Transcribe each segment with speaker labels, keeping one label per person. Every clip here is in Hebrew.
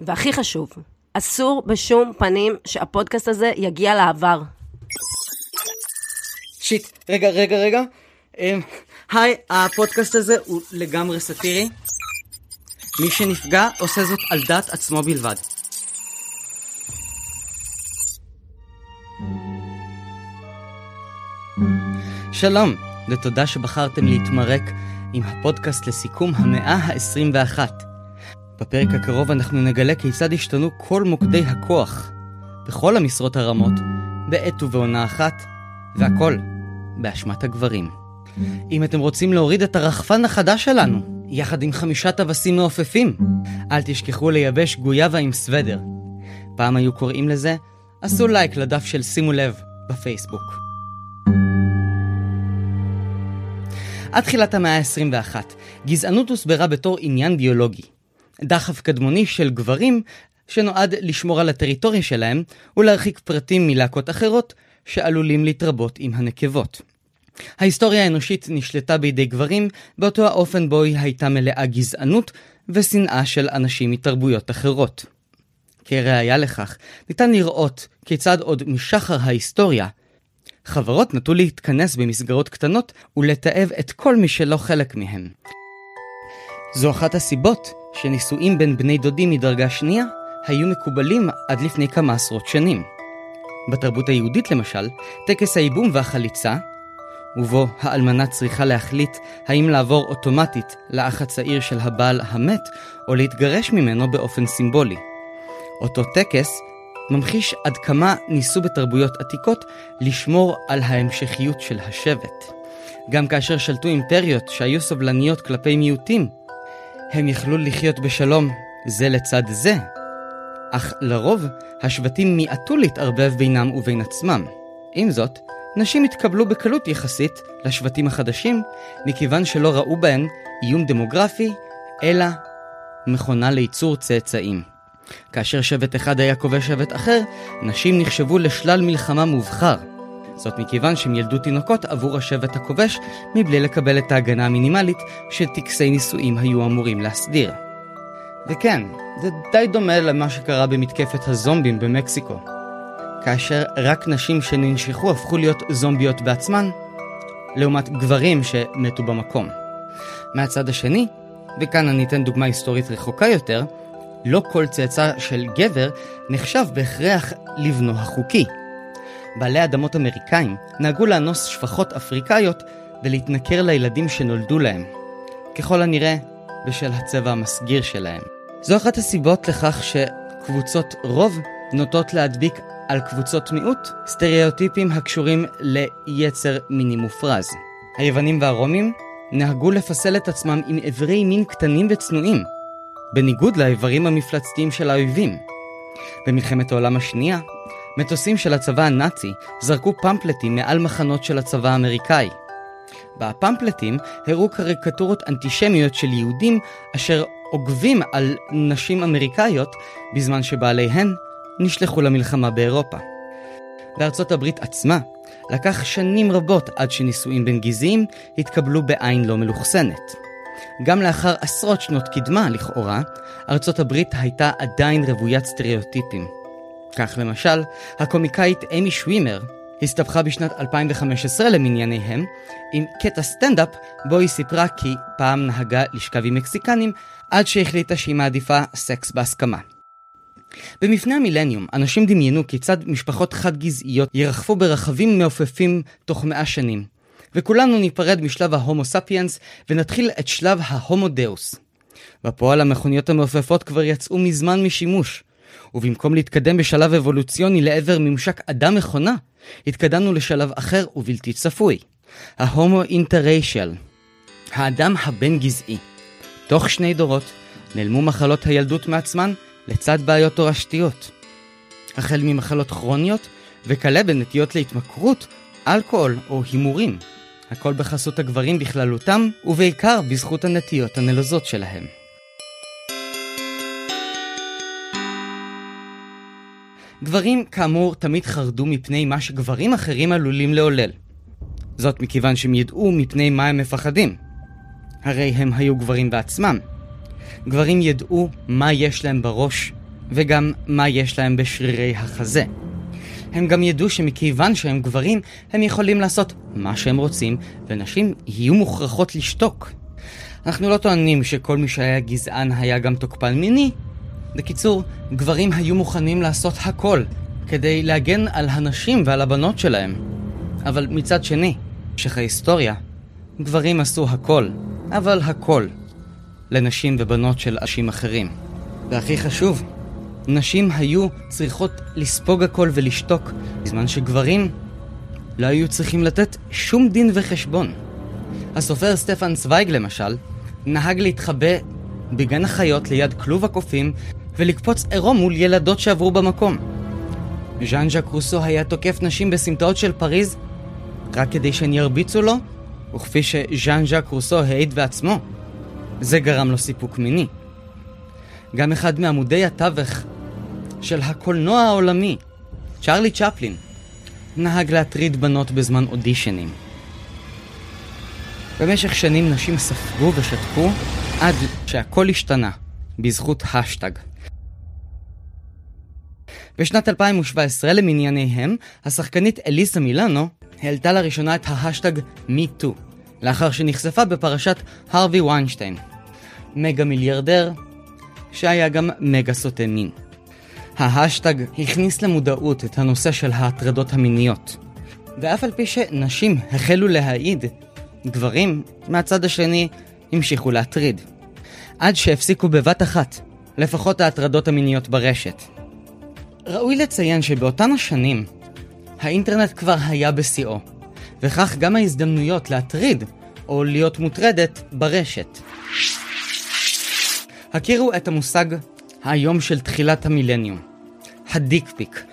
Speaker 1: והכי חשוב, אסור בשום פנים שהפודקאסט הזה יגיע לעבר.
Speaker 2: שיט, רגע, רגע, רגע. אמ, היי, הפודקאסט הזה הוא לגמרי סאטירי. מי שנפגע עושה זאת על דעת עצמו בלבד. שלום, ותודה שבחרתם להתמרק עם הפודקאסט לסיכום המאה ה-21. בפרק הקרוב אנחנו נגלה כיצד השתנו כל מוקדי הכוח, בכל המשרות הרמות, בעת ובעונה אחת, והכל באשמת הגברים. אם אתם רוצים להוריד את הרחפן החדש שלנו, יחד עם חמישה טווסים מעופפים, אל תשכחו לייבש גויאבה עם סוודר. פעם היו קוראים לזה, עשו לייק לדף של שימו לב בפייסבוק. עד תחילת המאה ה-21, גזענות הוסברה בתור עניין ביולוגי. דחף קדמוני של גברים שנועד לשמור על הטריטוריה שלהם ולהרחיק פרטים מלהקות אחרות שעלולים להתרבות עם הנקבות. ההיסטוריה האנושית נשלטה בידי גברים באותו האופן בו היא הייתה מלאה גזענות ושנאה של אנשים מתרבויות אחרות. כראיה לכך, ניתן לראות כיצד עוד משחר ההיסטוריה חברות נטו להתכנס במסגרות קטנות ולתעב את כל מי שלא חלק מהם. זו אחת הסיבות שנישואים בין בני דודים מדרגה שנייה היו מקובלים עד לפני כמה עשרות שנים. בתרבות היהודית למשל, טקס הייבום והחליצה, ובו האלמנה צריכה להחליט האם לעבור אוטומטית לאח הצעיר של הבעל המת, או להתגרש ממנו באופן סימבולי. אותו טקס ממחיש עד כמה ניסו בתרבויות עתיקות לשמור על ההמשכיות של השבט. גם כאשר שלטו אימפריות שהיו סובלניות כלפי מיעוטים, הם יכלו לחיות בשלום זה לצד זה. אך לרוב, השבטים מיעטו להתערבב בינם ובין עצמם. עם זאת, נשים התקבלו בקלות יחסית לשבטים החדשים, מכיוון שלא ראו בהן איום דמוגרפי, אלא מכונה לייצור צאצאים. כאשר שבט אחד היה כובש שבט אחר, נשים נחשבו לשלל מלחמה מובחר. זאת מכיוון שהם ילדו תינוקות עבור השבט הכובש, מבלי לקבל את ההגנה המינימלית שטקסי נישואים היו אמורים להסדיר. וכן, זה די דומה למה שקרה במתקפת הזומבים במקסיקו. כאשר רק נשים שננשכו הפכו להיות זומביות בעצמן, לעומת גברים שמתו במקום. מהצד השני, וכאן אני אתן דוגמה היסטורית רחוקה יותר, לא כל צאצא של גבר נחשב בהכרח לבנו החוקי. בעלי אדמות אמריקאים נהגו לאנוס שפחות אפריקאיות ולהתנכר לילדים שנולדו להם. ככל הנראה, בשל הצבע המסגיר שלהם. זו אחת הסיבות לכך שקבוצות רוב נוטות להדביק על קבוצות מיעוט סטריאוטיפים הקשורים ליצר מיני מופרז. היוונים והרומים נהגו לפסל את עצמם עם אברי מין קטנים וצנועים, בניגוד לאיברים המפלצתיים של האויבים. במלחמת העולם השנייה, מטוסים של הצבא הנאצי זרקו פמפלטים מעל מחנות של הצבא האמריקאי. בפמפלטים הראו קריקטורות אנטישמיות של יהודים אשר עוגבים על נשים אמריקאיות בזמן שבעליהן נשלחו למלחמה באירופה. בארצות הברית עצמה לקח שנים רבות עד שנישואים בין גזעיים התקבלו בעין לא מלוכסנת. גם לאחר עשרות שנות קדמה, לכאורה, ארצות הברית הייתה עדיין רוויית סטריאוטיפים. כך למשל, הקומיקאית אמי שווימר הסתבכה בשנת 2015 למנייניהם עם קטע סטנדאפ בו היא סיפרה כי פעם נהגה לשכב עם מקסיקנים עד שהחליטה שהיא מעדיפה סקס בהסכמה. במפנה המילניום, אנשים דמיינו כיצד משפחות חד-גזעיות ירחפו ברכבים מעופפים תוך מאה שנים, וכולנו ניפרד משלב ההומו ספיאנס ונתחיל את שלב ההומו דאוס. בפועל המכוניות המעופפות כבר יצאו מזמן משימוש, ובמקום להתקדם בשלב אבולוציוני לעבר ממשק אדם-מכונה, התקדמנו לשלב אחר ובלתי צפוי, ההומו אינטריישל, האדם הבין-גזעי. תוך שני דורות נעלמו מחלות הילדות מעצמן לצד בעיות תורשתיות. החל ממחלות כרוניות וכלה בנטיות להתמכרות, אלכוהול או הימורים. הכל בחסות הגברים בכללותם, ובעיקר בזכות הנטיות הנלוזות שלהם. גברים, כאמור, תמיד חרדו מפני מה שגברים אחרים עלולים לעולל. זאת מכיוון שהם ידעו מפני מה הם מפחדים. הרי הם היו גברים בעצמם. גברים ידעו מה יש להם בראש וגם מה יש להם בשרירי החזה. הם גם ידעו שמכיוון שהם גברים, הם יכולים לעשות מה שהם רוצים, ונשים יהיו מוכרחות לשתוק. אנחנו לא טוענים שכל מי שהיה גזען היה גם תוקפן מיני. בקיצור, גברים היו מוכנים לעשות הכל כדי להגן על הנשים ועל הבנות שלהם. אבל מצד שני, במשך ההיסטוריה, גברים עשו הכל, אבל הכל, לנשים ובנות של אנשים אחרים. והכי חשוב, נשים היו צריכות לספוג הכל ולשתוק, בזמן שגברים לא היו צריכים לתת שום דין וחשבון. הסופר סטפן צוויג למשל, נהג להתחבא בגן החיות ליד כלוב הקופים ולקפוץ עירום מול ילדות שעברו במקום. ז'אן ז'אק רוסו היה תוקף נשים בסמטאות של פריז רק כדי שהן ירביצו לו, וכפי שז'אן ז'אק רוסו העיד בעצמו, זה גרם לו סיפוק מיני. גם אחד מעמודי התווך של הקולנוע העולמי, צ'רלי צ'פלין, נהג להטריד בנות בזמן אודישנים. במשך שנים נשים ספגו ושתקו עד שהכל השתנה בזכות השטג. בשנת 2017 למניינם, השחקנית אליסה מילאנו העלתה לראשונה את ההשטג MeToo, לאחר שנחשפה בפרשת הרווי ויינשטיין, מגה מיליארדר, שהיה גם מגה סוטה מין. ההשטג הכניס למודעות את הנושא של ההטרדות המיניות. ואף על פי שנשים החלו להעיד, גברים, מהצד השני, המשיכו להטריד. עד שהפסיקו בבת אחת, לפחות ההטרדות המיניות ברשת. ראוי לציין שבאותן השנים, האינטרנט כבר היה בשיאו, וכך גם ההזדמנויות להטריד או להיות מוטרדת ברשת. הכירו את המושג היום של תחילת המילניום, הדיקפיק,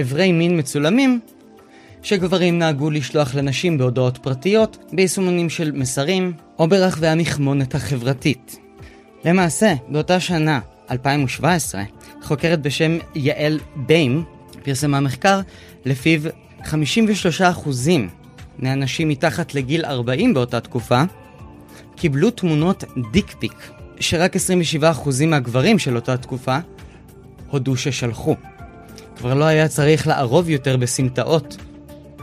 Speaker 2: אברי מין מצולמים שגברים נהגו לשלוח לנשים בהודעות פרטיות, ביישומונים של מסרים, או ברחבי המכמונת החברתית. למעשה, באותה שנה, 2017, חוקרת בשם יעל ביים פרסמה מחקר לפיו 53% מהנשים מתחת לגיל 40 באותה תקופה קיבלו תמונות דיקפיק, שרק 27% מהגברים של אותה תקופה הודו ששלחו. כבר לא היה צריך לערוב יותר בסמטאות,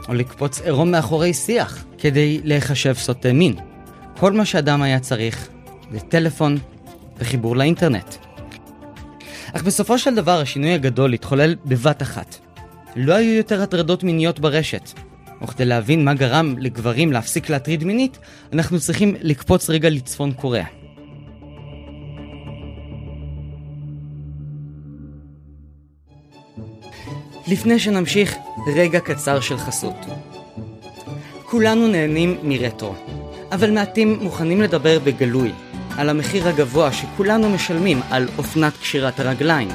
Speaker 2: או לקפוץ עירום מאחורי שיח, כדי להיחשב סוטה מין. כל מה שאדם היה צריך זה טלפון וחיבור לאינטרנט. אך בסופו של דבר השינוי הגדול התחולל בבת אחת. לא היו יותר הטרדות מיניות ברשת. וכדי להבין מה גרם לגברים להפסיק להטריד מינית, אנחנו צריכים לקפוץ רגע לצפון קוריאה. לפני שנמשיך, רגע קצר של חסות. כולנו נהנים מרטרו, אבל מעטים מוכנים לדבר בגלוי על המחיר הגבוה שכולנו משלמים על אופנת קשירת הרגליים.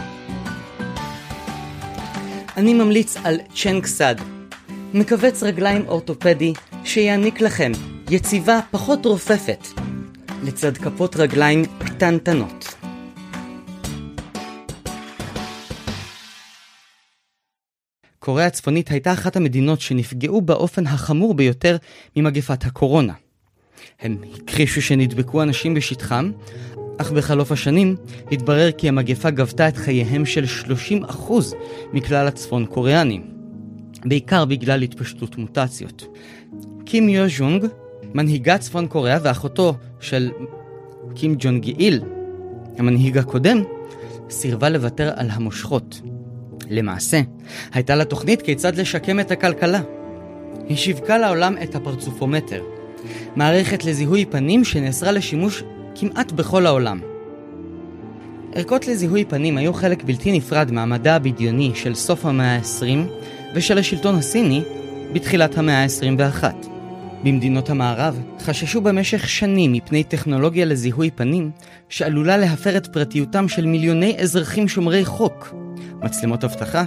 Speaker 2: אני ממליץ על צ'נג סאד, מכווץ רגליים אורתופדי שיעניק לכם יציבה פחות רופפת, לצד כפות רגליים קטנטנות. קוריאה הצפונית הייתה אחת המדינות שנפגעו באופן החמור ביותר ממגפת הקורונה. הם הכחישו שנדבקו אנשים בשטחם, אך בחלוף השנים התברר כי המגפה גבתה את חייהם של 30% מכלל הצפון קוריאנים, בעיקר בגלל התפשטות מוטציות. קים יו ז'ונג, מנהיגת צפון קוריאה ואחותו של קים ג'ונג איל, המנהיג הקודם, סירבה לוותר על המושכות. למעשה, הייתה לה תוכנית כיצד לשקם את הכלכלה. היא שיווקה לעולם את הפרצופומטר, מערכת לזיהוי פנים שנאסרה לשימוש כמעט בכל העולם. ערכות לזיהוי פנים היו חלק בלתי נפרד מהמדע הבדיוני של סוף המאה ה-20 ושל השלטון הסיני בתחילת המאה ה-21. במדינות המערב חששו במשך שנים מפני טכנולוגיה לזיהוי פנים שעלולה להפר את פרטיותם של מיליוני אזרחים שומרי חוק. מצלמות אבטחה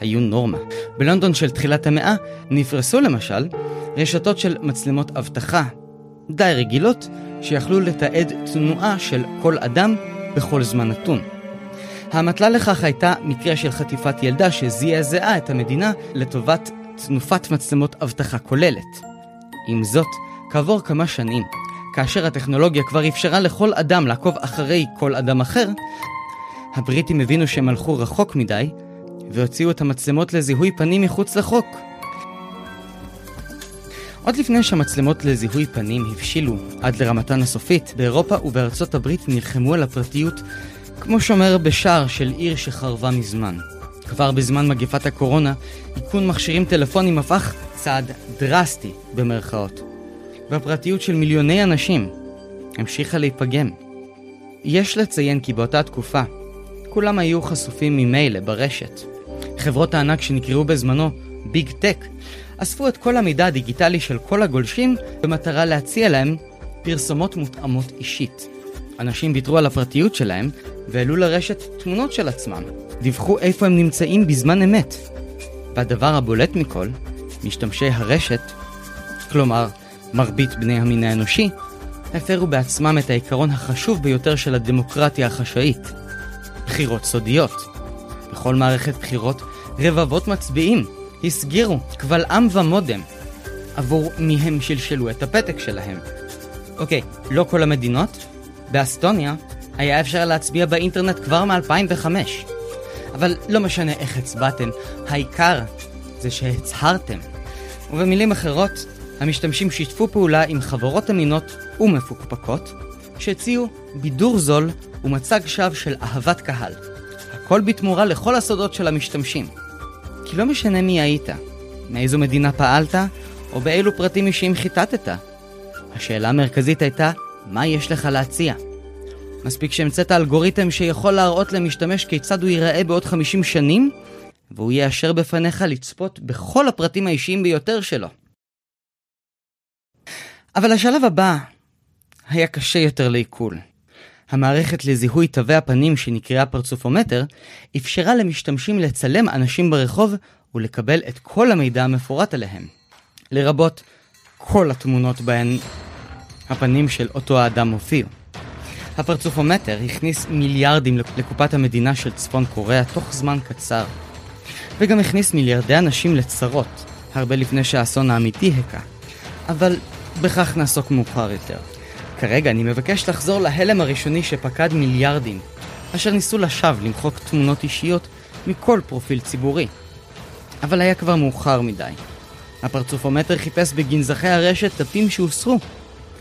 Speaker 2: היו נורמה. בלונדון של תחילת המאה נפרסו למשל רשתות של מצלמות אבטחה די רגילות שיכלו לתעד תנועה של כל אדם בכל זמן נתון. האמתלה לכך הייתה מקרה של חטיפת ילדה שזעזעה את המדינה לטובת תנופת מצלמות אבטחה כוללת. עם זאת, כעבור כמה שנים, כאשר הטכנולוגיה כבר אפשרה לכל אדם לעקוב אחרי כל אדם אחר, הבריטים הבינו שהם הלכו רחוק מדי, והוציאו את המצלמות לזיהוי פנים מחוץ לחוק. עוד לפני שהמצלמות לזיהוי פנים הבשילו עד לרמתן הסופית, באירופה ובארצות הברית נלחמו על הפרטיות כמו שומר בשער של עיר שחרבה מזמן. כבר בזמן מגפת הקורונה, איכון מכשירים טלפונים הפך צעד דרסטי במרכאות. והפרטיות של מיליוני אנשים המשיכה להיפגם. יש לציין כי באותה תקופה, כולם היו חשופים ממילא ברשת. חברות הענק שנקראו בזמנו ביג טק אספו את כל המידע הדיגיטלי של כל הגולשים במטרה להציע להם פרסומות מותאמות אישית. אנשים ויתרו על הפרטיות שלהם והעלו לרשת תמונות של עצמם. דיווחו איפה הם נמצאים בזמן אמת. והדבר הבולט מכל, משתמשי הרשת, כלומר, מרבית בני המין האנושי, הפרו בעצמם את העיקרון החשוב ביותר של הדמוקרטיה החשאית, בחירות סודיות. בכל מערכת בחירות, רבבות מצביעים הסגירו קבל עם ומודם עבור מי הם שלשלו את הפתק שלהם. אוקיי, לא כל המדינות. באסטוניה היה אפשר להצביע באינטרנט כבר מ-2005. אבל לא משנה איך הצבעתם, העיקר זה שהצהרתם. ובמילים אחרות, המשתמשים שיתפו פעולה עם חברות אמינות ומפוקפקות, שהציעו בידור זול ומצג שווא של אהבת קהל. הכל בתמורה לכל הסודות של המשתמשים. כי לא משנה מי היית, מאיזו מדינה פעלת, או באילו פרטים אישיים חיטטת. השאלה המרכזית הייתה, מה יש לך להציע? מספיק שהמצאת אלגוריתם שיכול להראות למשתמש כיצד הוא ייראה בעוד 50 שנים, והוא יאשר בפניך לצפות בכל הפרטים האישיים ביותר שלו. אבל השלב הבא היה קשה יותר לעיכול. המערכת לזיהוי תווי הפנים שנקראה פרצופומטר, אפשרה למשתמשים לצלם אנשים ברחוב ולקבל את כל המידע המפורט עליהם. לרבות כל התמונות בהן הפנים של אותו האדם הופיעו. הפרצופומטר הכניס מיליארדים לקופת המדינה של צפון קוריאה תוך זמן קצר. וגם הכניס מיליארדי אנשים לצרות, הרבה לפני שהאסון האמיתי הכה. אבל בכך נעסוק מאוחר יותר. כרגע אני מבקש לחזור להלם הראשוני שפקד מיליארדים, אשר ניסו לשווא למחוק תמונות אישיות מכל פרופיל ציבורי. אבל היה כבר מאוחר מדי. הפרצופומטר חיפש בגנזכי הרשת דפים שהוסרו.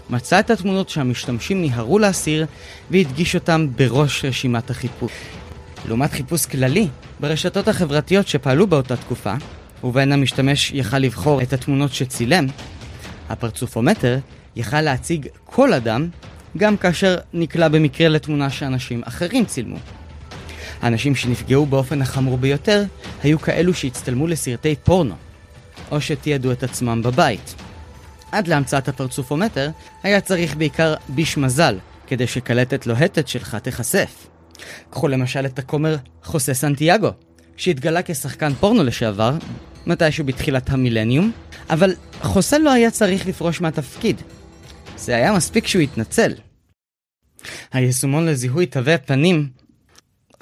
Speaker 2: מצא את התמונות שהמשתמשים ניהרו להסיר והדגיש אותם בראש רשימת החיפוש. לעומת חיפוש כללי, ברשתות החברתיות שפעלו באותה תקופה, ובהן המשתמש יכל לבחור את התמונות שצילם, הפרצופומטר יכל להציג כל אדם, גם כאשר נקלע במקרה לתמונה שאנשים אחרים צילמו. האנשים שנפגעו באופן החמור ביותר היו כאלו שהצטלמו לסרטי פורנו, או שתיעדו את עצמם בבית. עד להמצאת הפרצופומטר, היה צריך בעיקר ביש מזל, כדי שקלטת לוהטת שלך תיחשף. קחו למשל את הכומר חוסה סנטיאגו, שהתגלה כשחקן פורנו לשעבר, מתישהו בתחילת המילניום, אבל חוסה לא היה צריך לפרוש מהתפקיד. זה היה מספיק שהוא התנצל. היישומון לזיהוי תווי פנים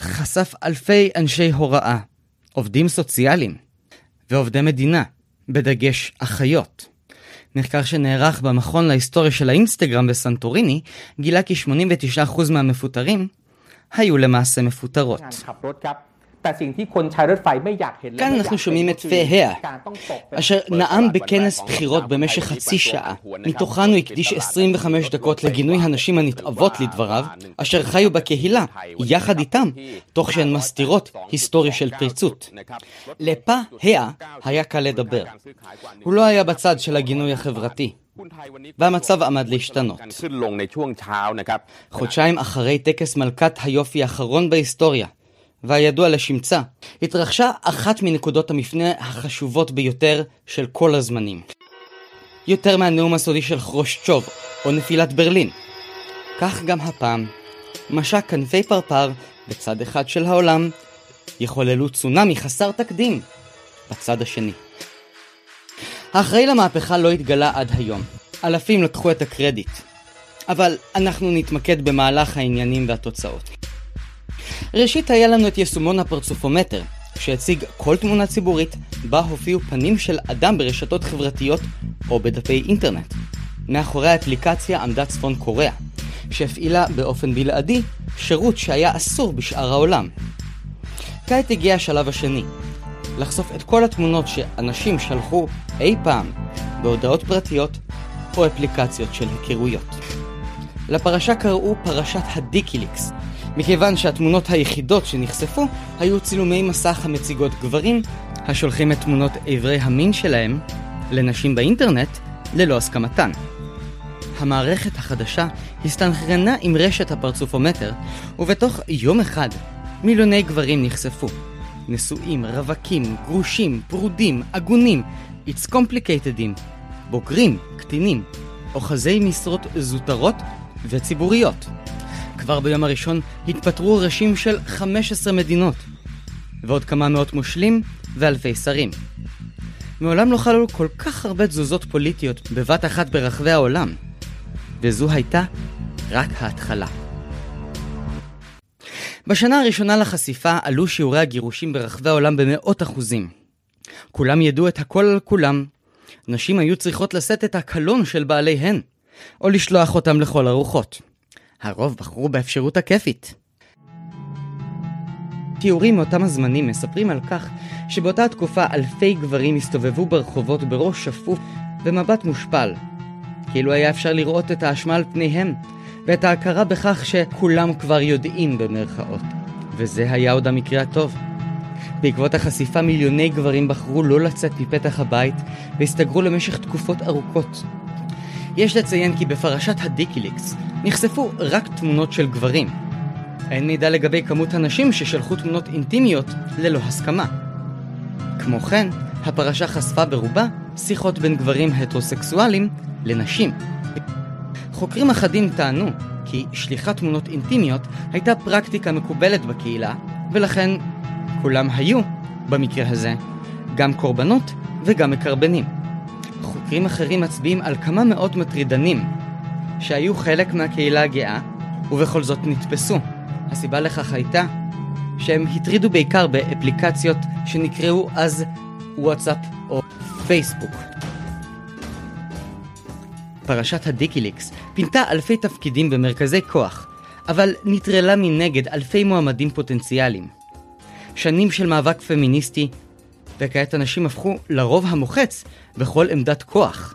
Speaker 2: חשף אלפי אנשי הוראה, עובדים סוציאליים ועובדי מדינה, בדגש אחיות. מחקר שנערך במכון להיסטוריה של האינסטגרם בסנטוריני גילה כי 89% מהמפוטרים היו למעשה מפוטרות. כאן אנחנו שומעים את פיה, אשר נאם בכנס בחירות במשך חצי שעה. מתוכן הוא הקדיש 25 דקות לגינוי הנשים הנתעבות לדבריו, אשר חיו בקהילה, יחד איתם, תוך שהן מסתירות היסטוריה של פריצות. לפה האה היה קל לדבר. הוא לא היה בצד של הגינוי החברתי. והמצב עמד להשתנות. חודשיים אחרי טקס מלכת היופי האחרון בהיסטוריה, והידוע לשמצה, התרחשה אחת מנקודות המפנה החשובות ביותר של כל הזמנים. יותר מהנאום הסודי של חרושצ'וב או נפילת ברלין. כך גם הפעם, משק כנפי פרפר בצד אחד של העולם, יחוללו צונאמי חסר תקדים בצד השני. האחראי למהפכה לא התגלה עד היום. אלפים לקחו את הקרדיט. אבל אנחנו נתמקד במהלך העניינים והתוצאות. ראשית היה לנו את יישומון הפרצופומטר, שהציג כל תמונה ציבורית בה הופיעו פנים של אדם ברשתות חברתיות או בדפי אינטרנט. מאחורי האפליקציה עמדה צפון קוריאה, שהפעילה באופן בלעדי שירות שהיה אסור בשאר העולם. כעת הגיע השלב השני, לחשוף את כל התמונות שאנשים שלחו אי פעם בהודעות פרטיות או אפליקציות של היכרויות. לפרשה קראו פרשת הדיקיליקס, מכיוון שהתמונות היחידות שנחשפו היו צילומי מסך המציגות גברים השולחים את תמונות איברי המין שלהם לנשים באינטרנט ללא הסכמתן. המערכת החדשה הסתנכרנה עם רשת הפרצופומטר, ובתוך יום אחד מיליוני גברים נחשפו. נשואים, רווקים, גרושים, פרודים, הגונים, It's complicated, בוגרים, קטינים, אוחזי משרות זוטרות וציבוריות. כבר ביום הראשון התפטרו ראשים של 15 מדינות, ועוד כמה מאות מושלים ואלפי שרים. מעולם לא חלו כל כך הרבה תזוזות פוליטיות בבת אחת ברחבי העולם, וזו הייתה רק ההתחלה. בשנה הראשונה לחשיפה עלו שיעורי הגירושים ברחבי העולם במאות אחוזים. כולם ידעו את הכל על כולם. נשים היו צריכות לשאת את הקלון של בעליהן, או לשלוח אותם לכל הרוחות. הרוב בחרו באפשרות הכיפית. תיאורים מאותם הזמנים מספרים על כך שבאותה תקופה אלפי גברים הסתובבו ברחובות בראש שפוף ומבט מושפל. כאילו היה אפשר לראות את האשמה על פניהם, ואת ההכרה בכך שכולם כבר יודעים במרכאות. וזה היה עוד המקרה הטוב. בעקבות החשיפה מיליוני גברים בחרו לא לצאת מפתח הבית והסתגרו למשך תקופות ארוכות. יש לציין כי בפרשת הדיקיליקס נחשפו רק תמונות של גברים. אין מידע לגבי כמות הנשים ששלחו תמונות אינטימיות ללא הסכמה. כמו כן, הפרשה חשפה ברובה שיחות בין גברים הטרוסקסואלים לנשים. חוקרים אחדים טענו כי שליחת תמונות אינטימיות הייתה פרקטיקה מקובלת בקהילה, ולכן כולם היו, במקרה הזה, גם קורבנות וגם מקרבנים. חוקרים אחרים מצביעים על כמה מאות מטרידנים שהיו חלק מהקהילה הגאה, ובכל זאת נתפסו. הסיבה לכך הייתה שהם הטרידו בעיקר באפליקציות שנקראו אז וואטסאפ או פייסבוק. פרשת הדיקיליקס פינתה אלפי תפקידים במרכזי כוח, אבל נטרלה מנגד אלפי מועמדים פוטנציאליים. שנים של מאבק פמיניסטי, וכעת אנשים הפכו לרוב המוחץ בכל עמדת כוח.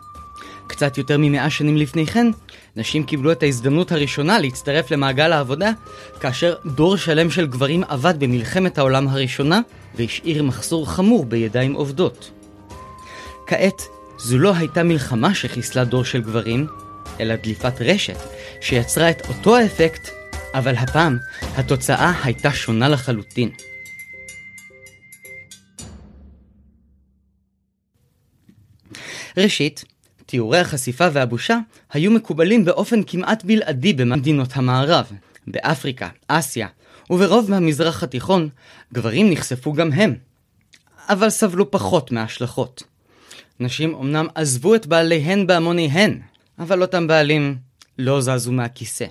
Speaker 2: קצת יותר ממאה שנים לפני כן, נשים קיבלו את ההזדמנות הראשונה להצטרף למעגל העבודה, כאשר דור שלם של גברים עבד במלחמת העולם הראשונה, והשאיר מחסור חמור בידיים עובדות. כעת, זו לא הייתה מלחמה שחיסלה דור של גברים, אלא דליפת רשת, שיצרה את אותו האפקט, אבל הפעם התוצאה הייתה שונה לחלוטין. ראשית, תיאורי החשיפה והבושה היו מקובלים באופן כמעט בלעדי במדינות המערב. באפריקה, אסיה וברוב מהמזרח התיכון, גברים נחשפו גם הם, אבל סבלו פחות מההשלכות. נשים אמנם עזבו את בעליהן בהמוניהן, אבל אותם בעלים לא זזו מהכיסא.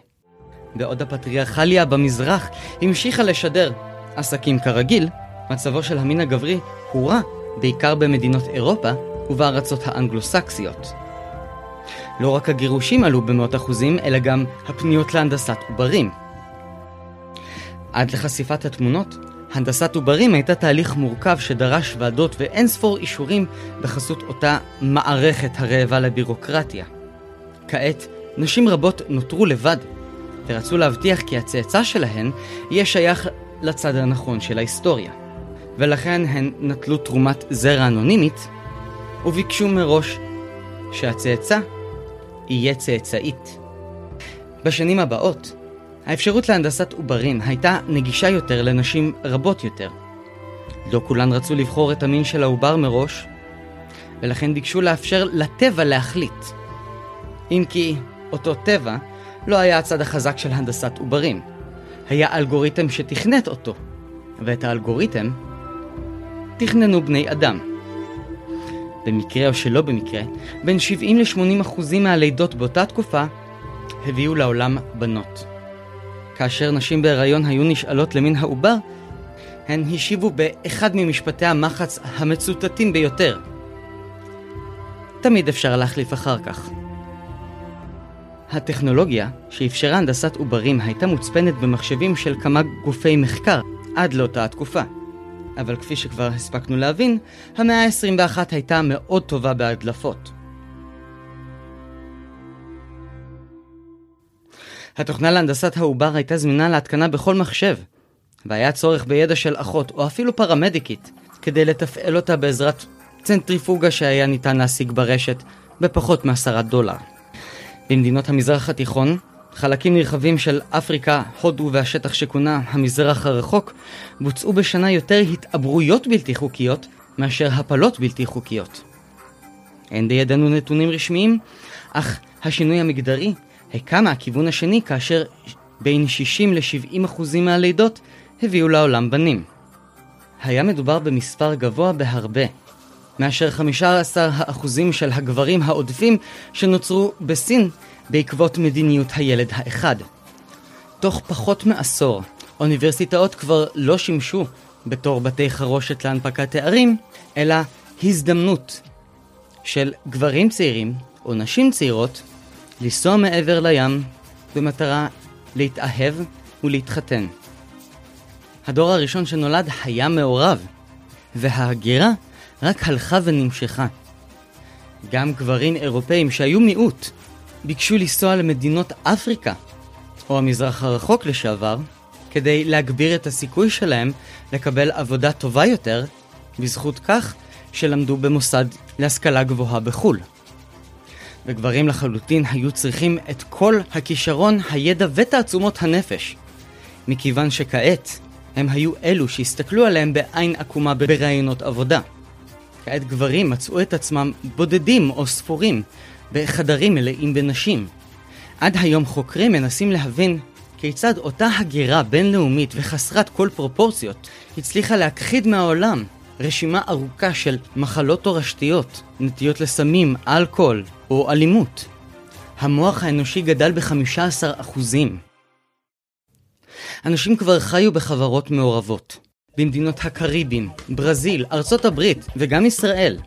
Speaker 2: בעוד הפטריארכליה במזרח המשיכה לשדר עסקים כרגיל, מצבו של המין הגברי הורע בעיקר במדינות אירופה ובארצות האנגלוסקסיות. לא רק הגירושים עלו במאות אחוזים, אלא גם הפניות להנדסת עוברים. עד לחשיפת התמונות, הנדסת עוברים הייתה תהליך מורכב שדרש ועדות ואין ספור אישורים בחסות אותה מערכת הרעבה לבירוקרטיה. כעת, נשים רבות נותרו לבד, ורצו להבטיח כי הצאצא שלהן יהיה שייך לצד הנכון של ההיסטוריה. ולכן הן נטלו תרומת זרע אנונימית, וביקשו מראש שהצאצא יהיה צאצאית. בשנים הבאות, האפשרות להנדסת עוברים הייתה נגישה יותר לנשים רבות יותר. לא כולן רצו לבחור את המין של העובר מראש, ולכן ביקשו לאפשר לטבע להחליט. אם כי אותו טבע לא היה הצד החזק של הנדסת עוברים. היה אלגוריתם שתכנת אותו, ואת האלגוריתם תכננו בני אדם. במקרה או שלא במקרה, בין 70 ל-80 אחוזים מהלידות באותה תקופה הביאו לעולם בנות. כאשר נשים בהיריון היו נשאלות למין העובר, הן השיבו באחד ממשפטי המחץ המצוטטים ביותר. תמיד אפשר להחליף אחר כך. הטכנולוגיה שאפשרה הנדסת עוברים הייתה מוצפנת במחשבים של כמה גופי מחקר עד לאותה התקופה. אבל כפי שכבר הספקנו להבין, המאה ה-21 הייתה מאוד טובה בהדלפות. התוכנה להנדסת העובר הייתה זמינה להתקנה בכל מחשב, והיה צורך בידע של אחות או אפילו פרמדיקית כדי לתפעל אותה בעזרת צנטריפוגה שהיה ניתן להשיג ברשת בפחות מעשרה דולר. במדינות המזרח התיכון, חלקים נרחבים של אפריקה, הודו והשטח שכונה המזרח הרחוק, בוצעו בשנה יותר התעברויות בלתי חוקיות מאשר הפלות בלתי חוקיות. אין בידינו נתונים רשמיים, אך השינוי המגדרי היכה מהכיוון השני כאשר בין 60 ל-70 אחוזים מהלידות הביאו לעולם בנים. היה מדובר במספר גבוה בהרבה, מאשר 15% של הגברים העודפים שנוצרו בסין בעקבות מדיניות הילד האחד. תוך פחות מעשור, אוניברסיטאות כבר לא שימשו בתור בתי חרושת להנפקת תארים, אלא הזדמנות של גברים צעירים או נשים צעירות לנסוע מעבר לים במטרה להתאהב ולהתחתן. הדור הראשון שנולד היה מעורב, וההגירה רק הלכה ונמשכה. גם גברים אירופאים שהיו מיעוט ביקשו לנסוע למדינות אפריקה או המזרח הרחוק לשעבר כדי להגביר את הסיכוי שלהם לקבל עבודה טובה יותר בזכות כך שלמדו במוסד להשכלה גבוהה בחו"ל. וגברים לחלוטין היו צריכים את כל הכישרון, הידע ותעצומות הנפש, מכיוון שכעת הם היו אלו שהסתכלו עליהם בעין עקומה בראיונות עבודה. כעת גברים מצאו את עצמם בודדים או ספורים בחדרים מלאים בנשים. עד היום חוקרים מנסים להבין כיצד אותה הגירה בינלאומית וחסרת כל פרופורציות הצליחה להכחיד מהעולם רשימה ארוכה של מחלות תורשתיות, נטיות לסמים, אלכוהול או אלימות. המוח האנושי גדל ב-15%. אנשים כבר חיו בחברות מעורבות. במדינות הקריבים, ברזיל, ארצות הברית וגם ישראל.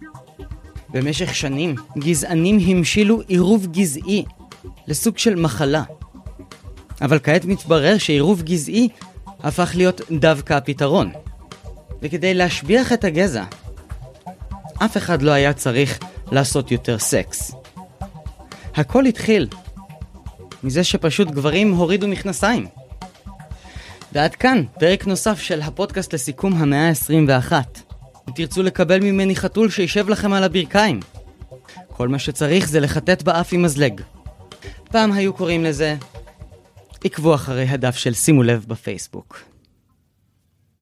Speaker 2: במשך שנים, גזענים המשילו עירוב גזעי לסוג של מחלה. אבל כעת מתברר שעירוב גזעי הפך להיות דווקא הפתרון. וכדי להשביח את הגזע, אף אחד לא היה צריך לעשות יותר סקס. הכל התחיל מזה שפשוט גברים הורידו מכנסיים. ועד כאן, פרק נוסף של הפודקאסט לסיכום המאה ה-21. אם תרצו לקבל ממני חתול שישב לכם על הברכיים. כל מה שצריך זה לחטט באף עם מזלג. פעם היו קוראים לזה, עקבו אחרי הדף של שימו לב בפייסבוק.